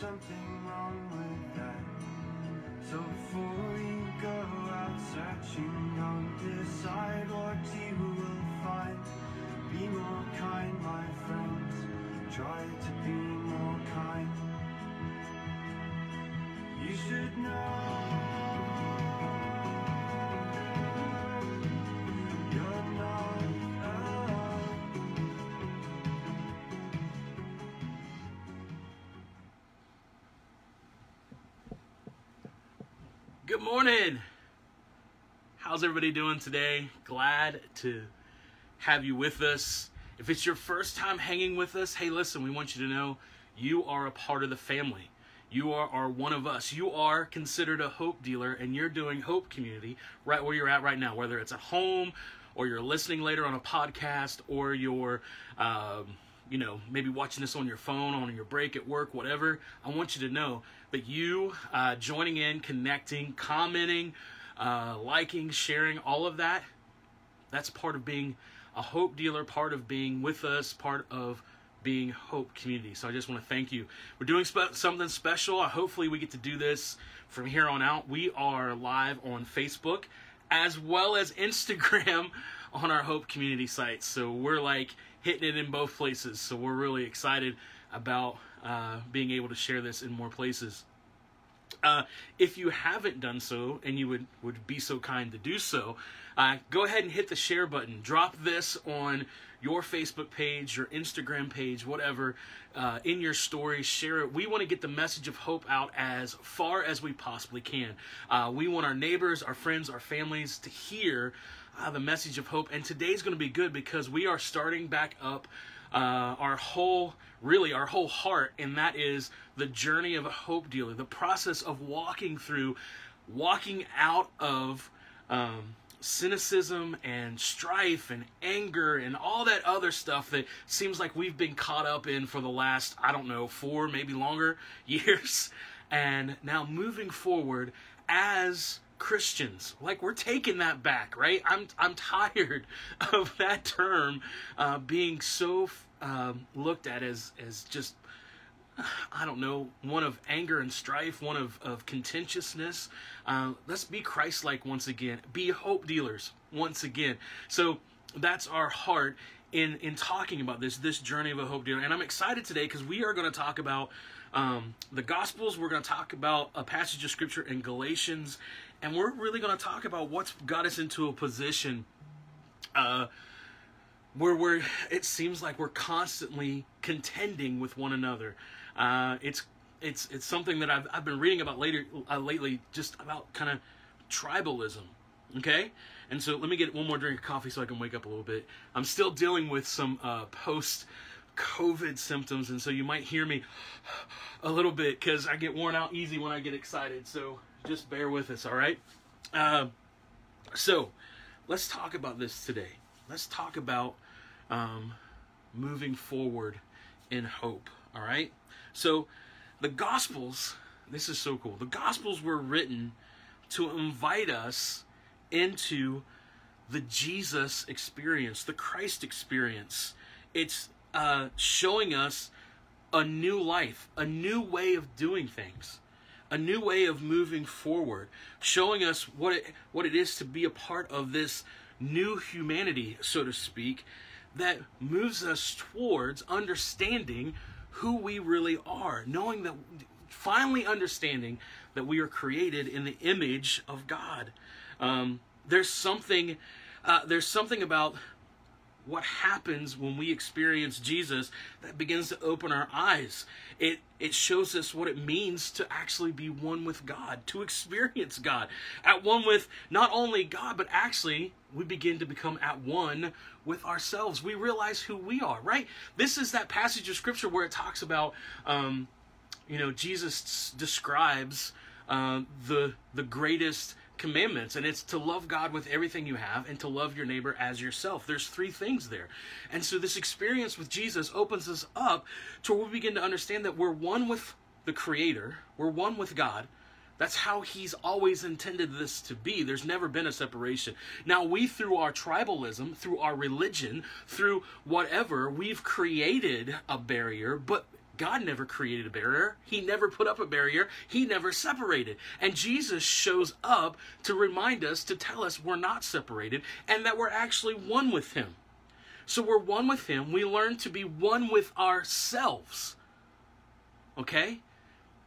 something wrong with that. So before you go out searching, don't decide what you will find. Be more kind, my friends. Try to be more kind. You should know. Good morning. How's everybody doing today? Glad to have you with us. If it's your first time hanging with us, hey, listen, we want you to know you are a part of the family. You are, are one of us. You are considered a hope dealer, and you're doing Hope Community right where you're at right now, whether it's at home or you're listening later on a podcast or you're. Um, you know, maybe watching this on your phone, on your break at work, whatever, I want you to know that you uh, joining in, connecting, commenting, uh, liking, sharing, all of that, that's part of being a hope dealer, part of being with us, part of being Hope Community. So I just want to thank you. We're doing spe- something special. Hopefully, we get to do this from here on out. We are live on Facebook as well as Instagram on our Hope Community site. So we're like hitting it in both places. So we're really excited about uh, being able to share this in more places. Uh, if you haven't done so and you would, would be so kind to do so, uh, go ahead and hit the share button. Drop this on your Facebook page, your Instagram page, whatever, uh, in your stories. Share it. We want to get the message of hope out as far as we possibly can. Uh, we want our neighbors, our friends, our families to hear uh, the message of hope. And today's going to be good because we are starting back up uh, our whole, really, our whole heart, and that is the journey of a hope dealer, the process of walking through, walking out of um, cynicism and strife and anger and all that other stuff that seems like we've been caught up in for the last, I don't know, four, maybe longer years. And now moving forward as Christians. Like we're taking that back, right? I'm I'm tired of that term uh, being so um, looked at as as just I don't know, one of anger and strife, one of, of contentiousness. Uh, let's be Christ like once again. Be hope dealers once again. So that's our heart in, in talking about this, this journey of a hope dealer. And I'm excited today because we are going to talk about um, the Gospels. We're going to talk about a passage of Scripture in Galatians. And we're really going to talk about what's got us into a position. Uh, where we're it seems like we're constantly contending with one another uh, it's it's it's something that I've, I've been reading about later uh, lately just about kind of tribalism okay and so let me get one more drink of coffee so i can wake up a little bit i'm still dealing with some uh, post covid symptoms and so you might hear me a little bit because i get worn out easy when i get excited so just bear with us all right uh, so let's talk about this today let's talk about um, moving forward in hope. All right. So the Gospels, this is so cool. The Gospels were written to invite us into the Jesus experience, the Christ experience. It's uh, showing us a new life, a new way of doing things, a new way of moving forward, showing us what it, what it is to be a part of this new humanity, so to speak, that moves us towards understanding who we really are, knowing that finally understanding that we are created in the image of God. Um, there's something, uh, there's something about what happens when we experience Jesus that begins to open our eyes. It it shows us what it means to actually be one with God, to experience God, at one with not only God, but actually we begin to become at one with ourselves. We realize who we are, right? This is that passage of scripture where it talks about, um, you know, Jesus describes uh, the the greatest commandments and it's to love God with everything you have and to love your neighbor as yourself. There's three things there. And so this experience with Jesus opens us up to where we begin to understand that we're one with the creator, we're one with God. That's how he's always intended this to be. There's never been a separation. Now, we, through our tribalism, through our religion, through whatever, we've created a barrier, but God never created a barrier. He never put up a barrier. He never separated. And Jesus shows up to remind us, to tell us we're not separated and that we're actually one with Him. So we're one with Him. We learn to be one with ourselves. Okay?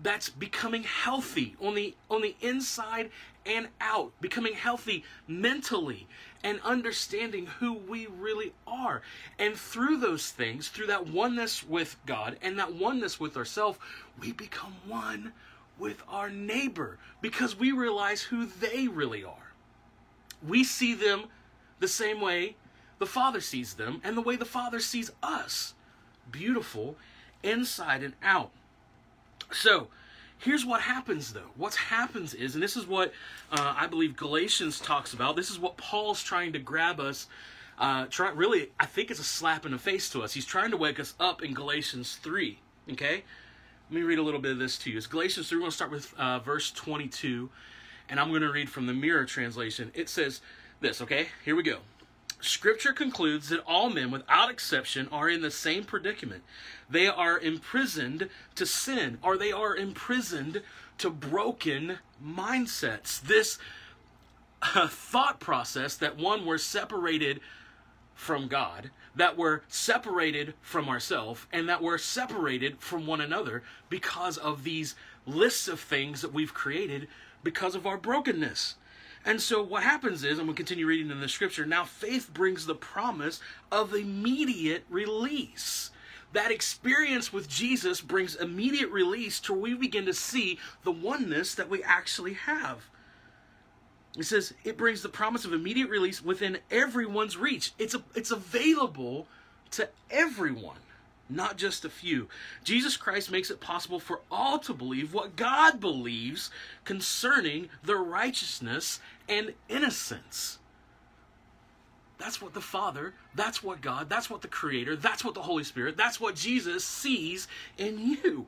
That's becoming healthy on the on the inside and out, becoming healthy mentally and understanding who we really are. And through those things, through that oneness with God and that oneness with ourselves, we become one with our neighbor because we realize who they really are. We see them the same way the Father sees them and the way the Father sees us. Beautiful inside and out. So, here's what happens though. What happens is, and this is what uh, I believe Galatians talks about. This is what Paul's trying to grab us. Uh, try, really, I think it's a slap in the face to us. He's trying to wake us up in Galatians 3. Okay? Let me read a little bit of this to you. It's Galatians 3. We're going to start with uh, verse 22, and I'm going to read from the Mirror translation. It says this, okay? Here we go. Scripture concludes that all men, without exception, are in the same predicament. They are imprisoned to sin, or they are imprisoned to broken mindsets. This uh, thought process that one, we're separated from God, that we're separated from ourselves, and that we're separated from one another because of these lists of things that we've created because of our brokenness. And so what happens is, I'm going to continue reading in the scripture, now faith brings the promise of immediate release. That experience with Jesus brings immediate release to we begin to see the oneness that we actually have. It says it brings the promise of immediate release within everyone's reach. It's a, it's available to everyone not just a few. Jesus Christ makes it possible for all to believe what God believes concerning their righteousness and innocence. That's what the Father, that's what God, that's what the Creator, that's what the Holy Spirit, that's what Jesus sees in you.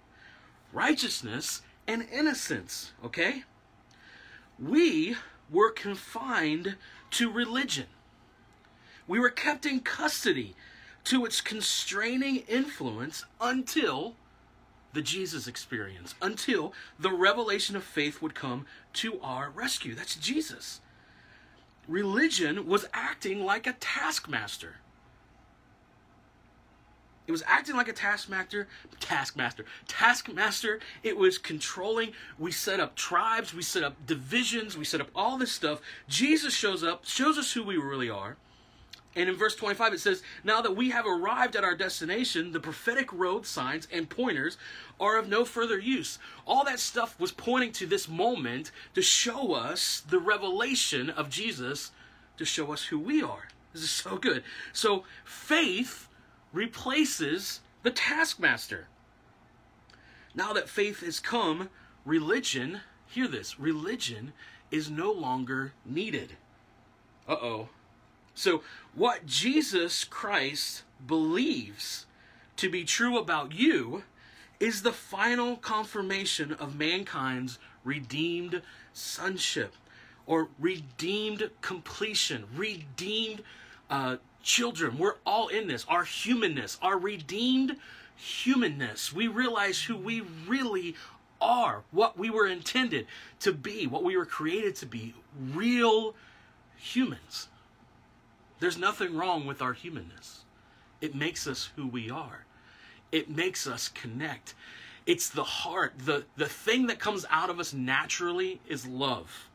Righteousness and innocence, okay? We were confined to religion. We were kept in custody to its constraining influence until the Jesus experience, until the revelation of faith would come to our rescue. That's Jesus. Religion was acting like a taskmaster. It was acting like a taskmaster, taskmaster, taskmaster. It was controlling. We set up tribes, we set up divisions, we set up all this stuff. Jesus shows up, shows us who we really are and in verse 25, it says, Now that we have arrived at our destination, the prophetic road signs and pointers are of no further use. All that stuff was pointing to this moment to show us the revelation of Jesus, to show us who we are. This is so good. So faith replaces the taskmaster. Now that faith has come, religion, hear this, religion is no longer needed. Uh oh. So, what Jesus Christ believes to be true about you is the final confirmation of mankind's redeemed sonship or redeemed completion, redeemed uh, children. We're all in this. Our humanness, our redeemed humanness. We realize who we really are, what we were intended to be, what we were created to be real humans. There's nothing wrong with our humanness. It makes us who we are. It makes us connect. It's the heart. The, the thing that comes out of us naturally is love.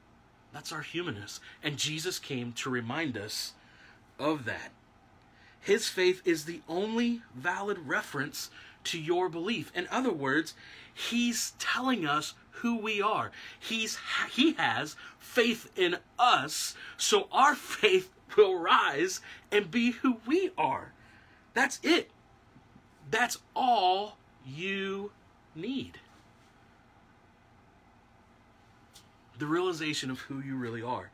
That's our humanness. And Jesus came to remind us of that. His faith is the only valid reference to your belief. In other words, he's telling us who we are. He's he has faith in us, so our faith will rise and be who we are. That's it. That's all you need. The realization of who you really are.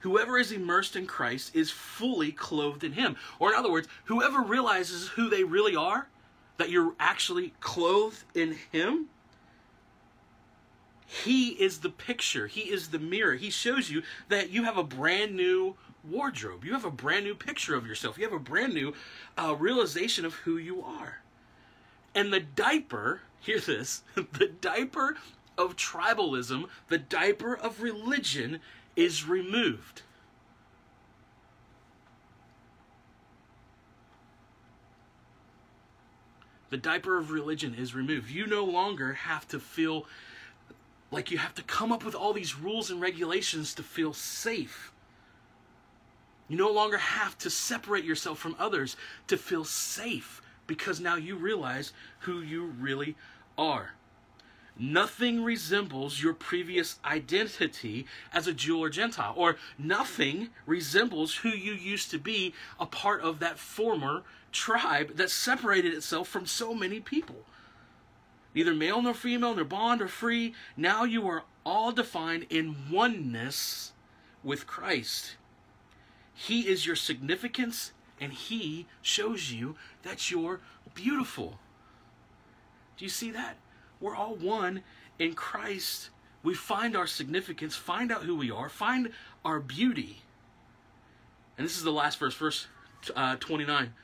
Whoever is immersed in Christ is fully clothed in Him. Or, in other words, whoever realizes who they really are, that you're actually clothed in Him, He is the picture, He is the mirror. He shows you that you have a brand new wardrobe. You have a brand new picture of yourself. You have a brand new uh, realization of who you are. And the diaper, hear this, the diaper of tribalism, the diaper of religion is removed. The diaper of religion is removed. You no longer have to feel like you have to come up with all these rules and regulations to feel safe. You no longer have to separate yourself from others to feel safe because now you realize who you really are. Nothing resembles your previous identity as a Jew or Gentile, or nothing resembles who you used to be a part of that former tribe that separated itself from so many people. Neither male nor female, nor bond or free, now you are all defined in oneness with Christ. He is your significance, and He shows you that you're beautiful. Do you see that? We're all one in Christ. We find our significance, find out who we are, find our beauty. And this is the last verse, verse uh, 29.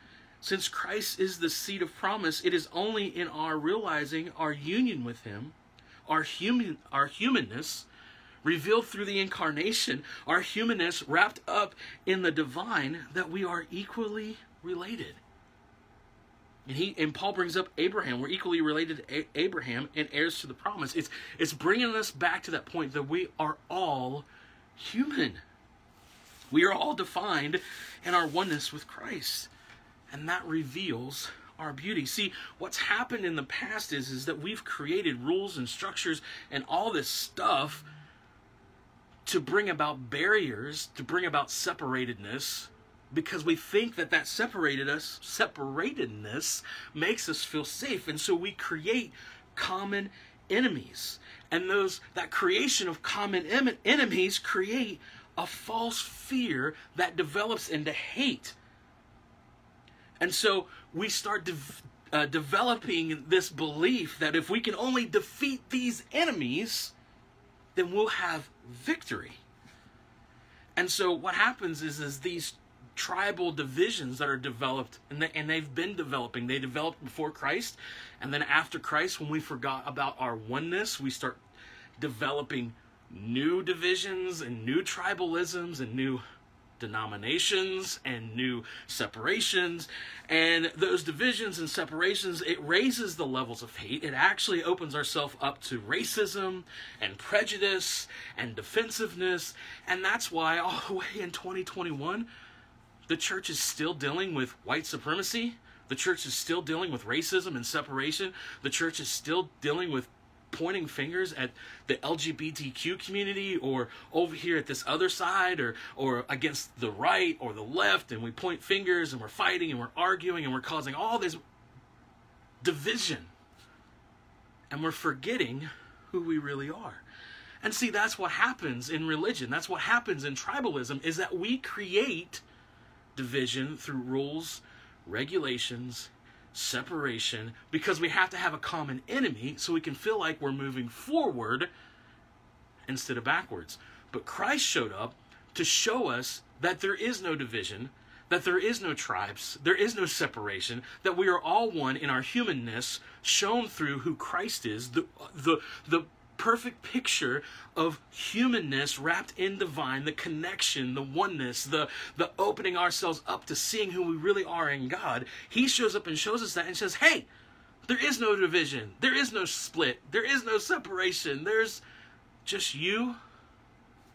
Since Christ is the seed of promise, it is only in our realizing our union with Him, our human, our humanness, revealed through the incarnation, our humanness wrapped up in the divine, that we are equally related. And he and Paul brings up Abraham. We're equally related to Abraham and heirs to the promise. It's it's bringing us back to that point that we are all human. We are all defined in our oneness with Christ, and that reveals our beauty. See, what's happened in the past is is that we've created rules and structures and all this stuff to bring about barriers, to bring about separatedness, because we think that that separated us separatedness makes us feel safe. And so we create common enemies. And those that creation of common em- enemies create a false fear that develops into hate. And so we start de- uh, developing this belief that if we can only defeat these enemies then we'll have victory. And so what happens is is these tribal divisions that are developed and, they, and they've been developing. They developed before christ and then after christ when we forgot about our oneness we start developing new divisions and new tribalisms and new denominations and new separations and those divisions and separations it raises the levels of hate it actually opens ourselves up to racism and prejudice and defensiveness and that's why all the way in 2021 the church is still dealing with white supremacy. The church is still dealing with racism and separation. The church is still dealing with pointing fingers at the LGBTQ community or over here at this other side or or against the right or the left and we point fingers and we're fighting and we're arguing and we're causing all this division. And we're forgetting who we really are. And see that's what happens in religion. That's what happens in tribalism is that we create division through rules, regulations, separation, because we have to have a common enemy so we can feel like we're moving forward instead of backwards. But Christ showed up to show us that there is no division, that there is no tribes, there is no separation, that we are all one in our humanness, shown through who Christ is, the the the perfect picture of humanness wrapped in divine, the connection, the oneness, the, the opening ourselves up to seeing who we really are in God. He shows up and shows us that and says, hey, there is no division, there is no split, there is no separation. There's just you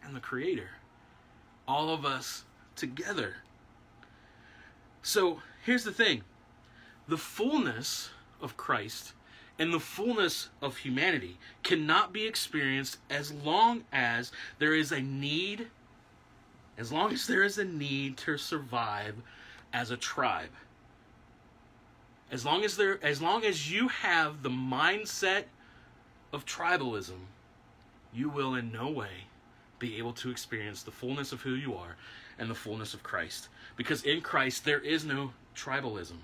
and the Creator. All of us together. So here's the thing the fullness of Christ and the fullness of humanity cannot be experienced as long as there is a need, as long as there is a need to survive as a tribe. As long as there as long as you have the mindset of tribalism, you will in no way be able to experience the fullness of who you are and the fullness of Christ. Because in Christ there is no tribalism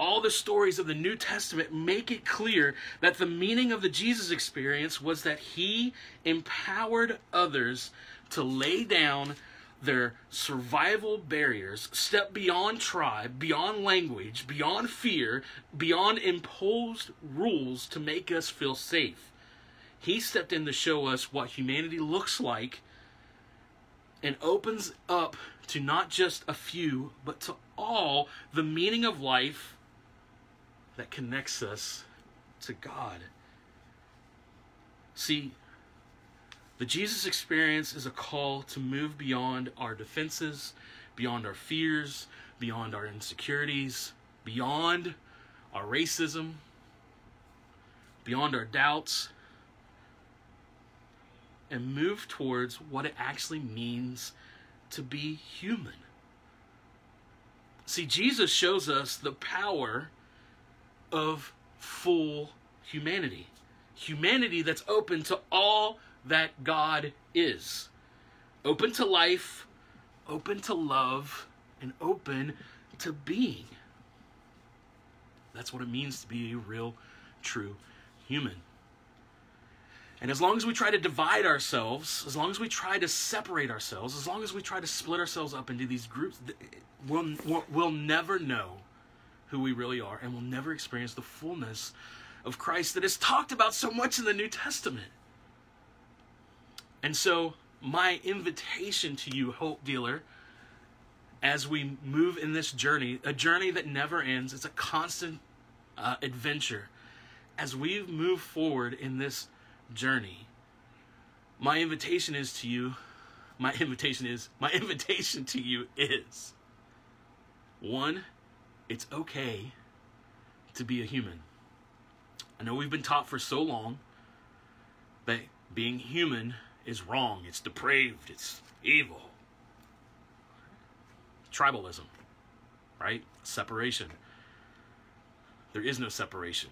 all the stories of the New Testament make it clear that the meaning of the Jesus experience was that he empowered others to lay down their survival barriers, step beyond tribe, beyond language, beyond fear, beyond imposed rules to make us feel safe. He stepped in to show us what humanity looks like and opens up to not just a few, but to all the meaning of life that connects us to God. See, the Jesus experience is a call to move beyond our defenses, beyond our fears, beyond our insecurities, beyond our racism, beyond our doubts, and move towards what it actually means to be human. See, Jesus shows us the power of full humanity. Humanity that's open to all that God is. Open to life, open to love, and open to being. That's what it means to be a real, true human. And as long as we try to divide ourselves, as long as we try to separate ourselves, as long as we try to split ourselves up into these groups, we'll, we'll never know who we really are and we'll never experience the fullness of Christ that is talked about so much in the New Testament. And so, my invitation to you, Hope Dealer, as we move in this journey, a journey that never ends, it's a constant uh, adventure. As we move forward in this journey, my invitation is to you, my invitation is, my invitation to you is one, it's okay to be a human. I know we've been taught for so long that being human is wrong, it's depraved, it's evil. Tribalism, right? Separation. There is no separation.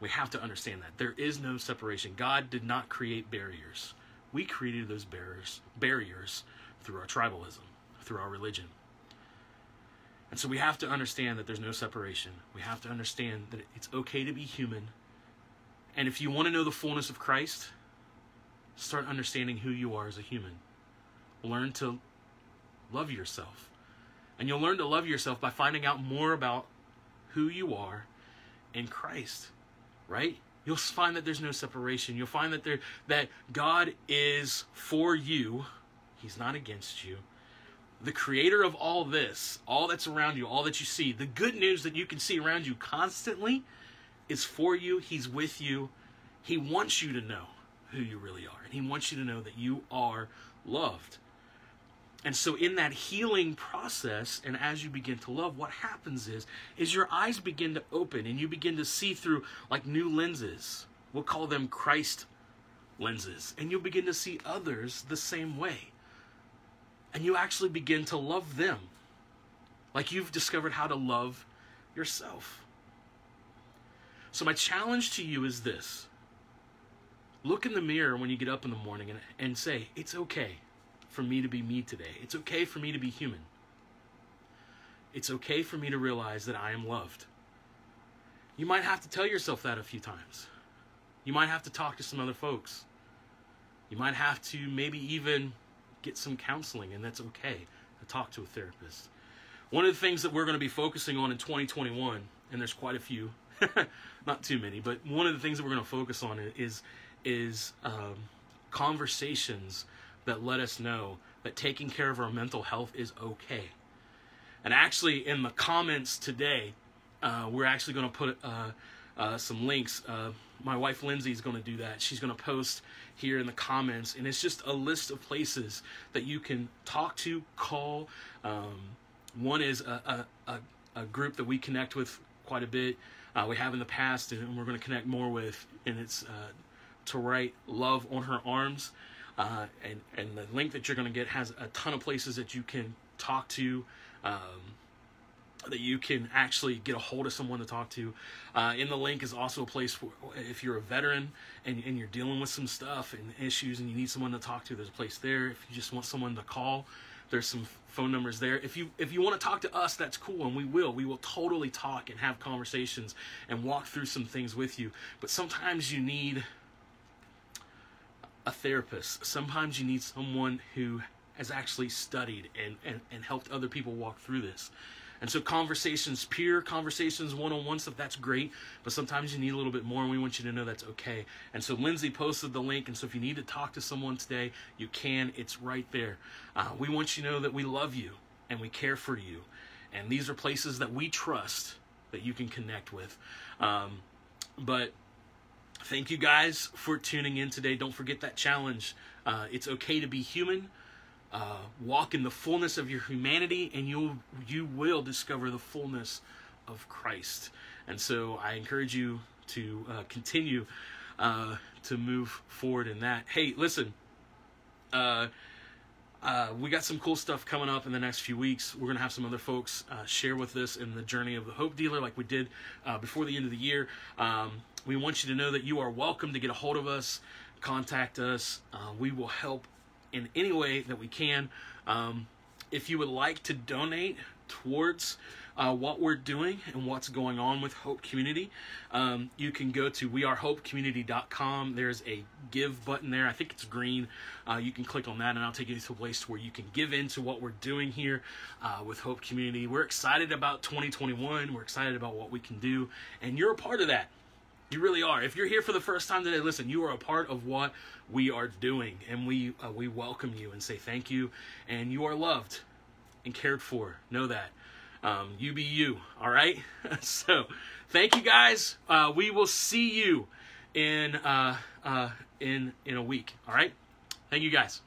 We have to understand that. There is no separation. God did not create barriers. We created those barriers barriers through our tribalism, through our religion. And so we have to understand that there's no separation. We have to understand that it's okay to be human. And if you want to know the fullness of Christ, start understanding who you are as a human. Learn to love yourself. And you'll learn to love yourself by finding out more about who you are in Christ, right? You'll find that there's no separation. You'll find that there that God is for you. He's not against you. The creator of all this, all that's around you, all that you see, the good news that you can see around you constantly is for you. He's with you. He wants you to know who you really are. And He wants you to know that you are loved. And so in that healing process and as you begin to love what happens is is your eyes begin to open and you begin to see through like new lenses. We'll call them Christ lenses and you'll begin to see others the same way. And you actually begin to love them. Like you've discovered how to love yourself. So my challenge to you is this. Look in the mirror when you get up in the morning and, and say, It's okay for me to be me today. It's okay for me to be human. It's okay for me to realize that I am loved. You might have to tell yourself that a few times. You might have to talk to some other folks. You might have to maybe even get some counseling, and that's okay to talk to a therapist. One of the things that we're going to be focusing on in 2021, and there's quite a few, not too many, but one of the things that we're going to focus on is is um, conversations that let us know that taking care of our mental health is okay. And actually, in the comments today, uh, we're actually going to put uh, uh, some links. Uh, my wife Lindsay is going to do that. She's going to post here in the comments, and it's just a list of places that you can talk to, call. Um, one is a, a, a, group that we connect with quite a bit. Uh, we have in the past, and we're going to connect more with, and it's uh, to write love on her arms. Uh, and, and the link that you're going to get has a ton of places that you can talk to, um, that you can actually get a hold of someone to talk to. Uh, in the link is also a place for if you're a veteran and, and you're dealing with some stuff and issues and you need someone to talk to, there's a place there. If you just want someone to call, there's some phone numbers there. If you if you want to talk to us, that's cool, and we will. We will totally talk and have conversations and walk through some things with you. But sometimes you need a therapist. Sometimes you need someone who has actually studied and, and, and helped other people walk through this. And so conversations, peer conversations, one-on-one stuff, that's great. But sometimes you need a little bit more, and we want you to know that's okay. And so Lindsay posted the link, and so if you need to talk to someone today, you can. It's right there. Uh, we want you to know that we love you and we care for you, and these are places that we trust that you can connect with. Um, but thank you guys for tuning in today. Don't forget that challenge. Uh, it's okay to be human uh, walk in the fullness of your humanity, and you'll you will discover the fullness of Christ. And so I encourage you to uh, continue uh, to move forward in that. Hey, listen. Uh, uh, we got some cool stuff coming up in the next few weeks. We're going to have some other folks uh, share with us in the journey of the Hope Dealer, like we did uh, before the end of the year. Um, we want you to know that you are welcome to get a hold of us, contact us. Uh, we will help in any way that we can. Um, if you would like to donate towards uh, what we're doing and what's going on with Hope Community, um, you can go to wearehopecommunity.com. There's a give button there. I think it's green. Uh, you can click on that, and I'll take you to a place where you can give into what we're doing here uh, with Hope Community. We're excited about 2021. We're excited about what we can do, and you're a part of that. You really are. If you're here for the first time today, listen, you are a part of what we are doing, and we uh, we welcome you and say thank you, and you are loved and cared for. Know that. Um, you be you. All right. so, thank you guys. Uh, we will see you in uh, uh, in in a week. All right. Thank you guys.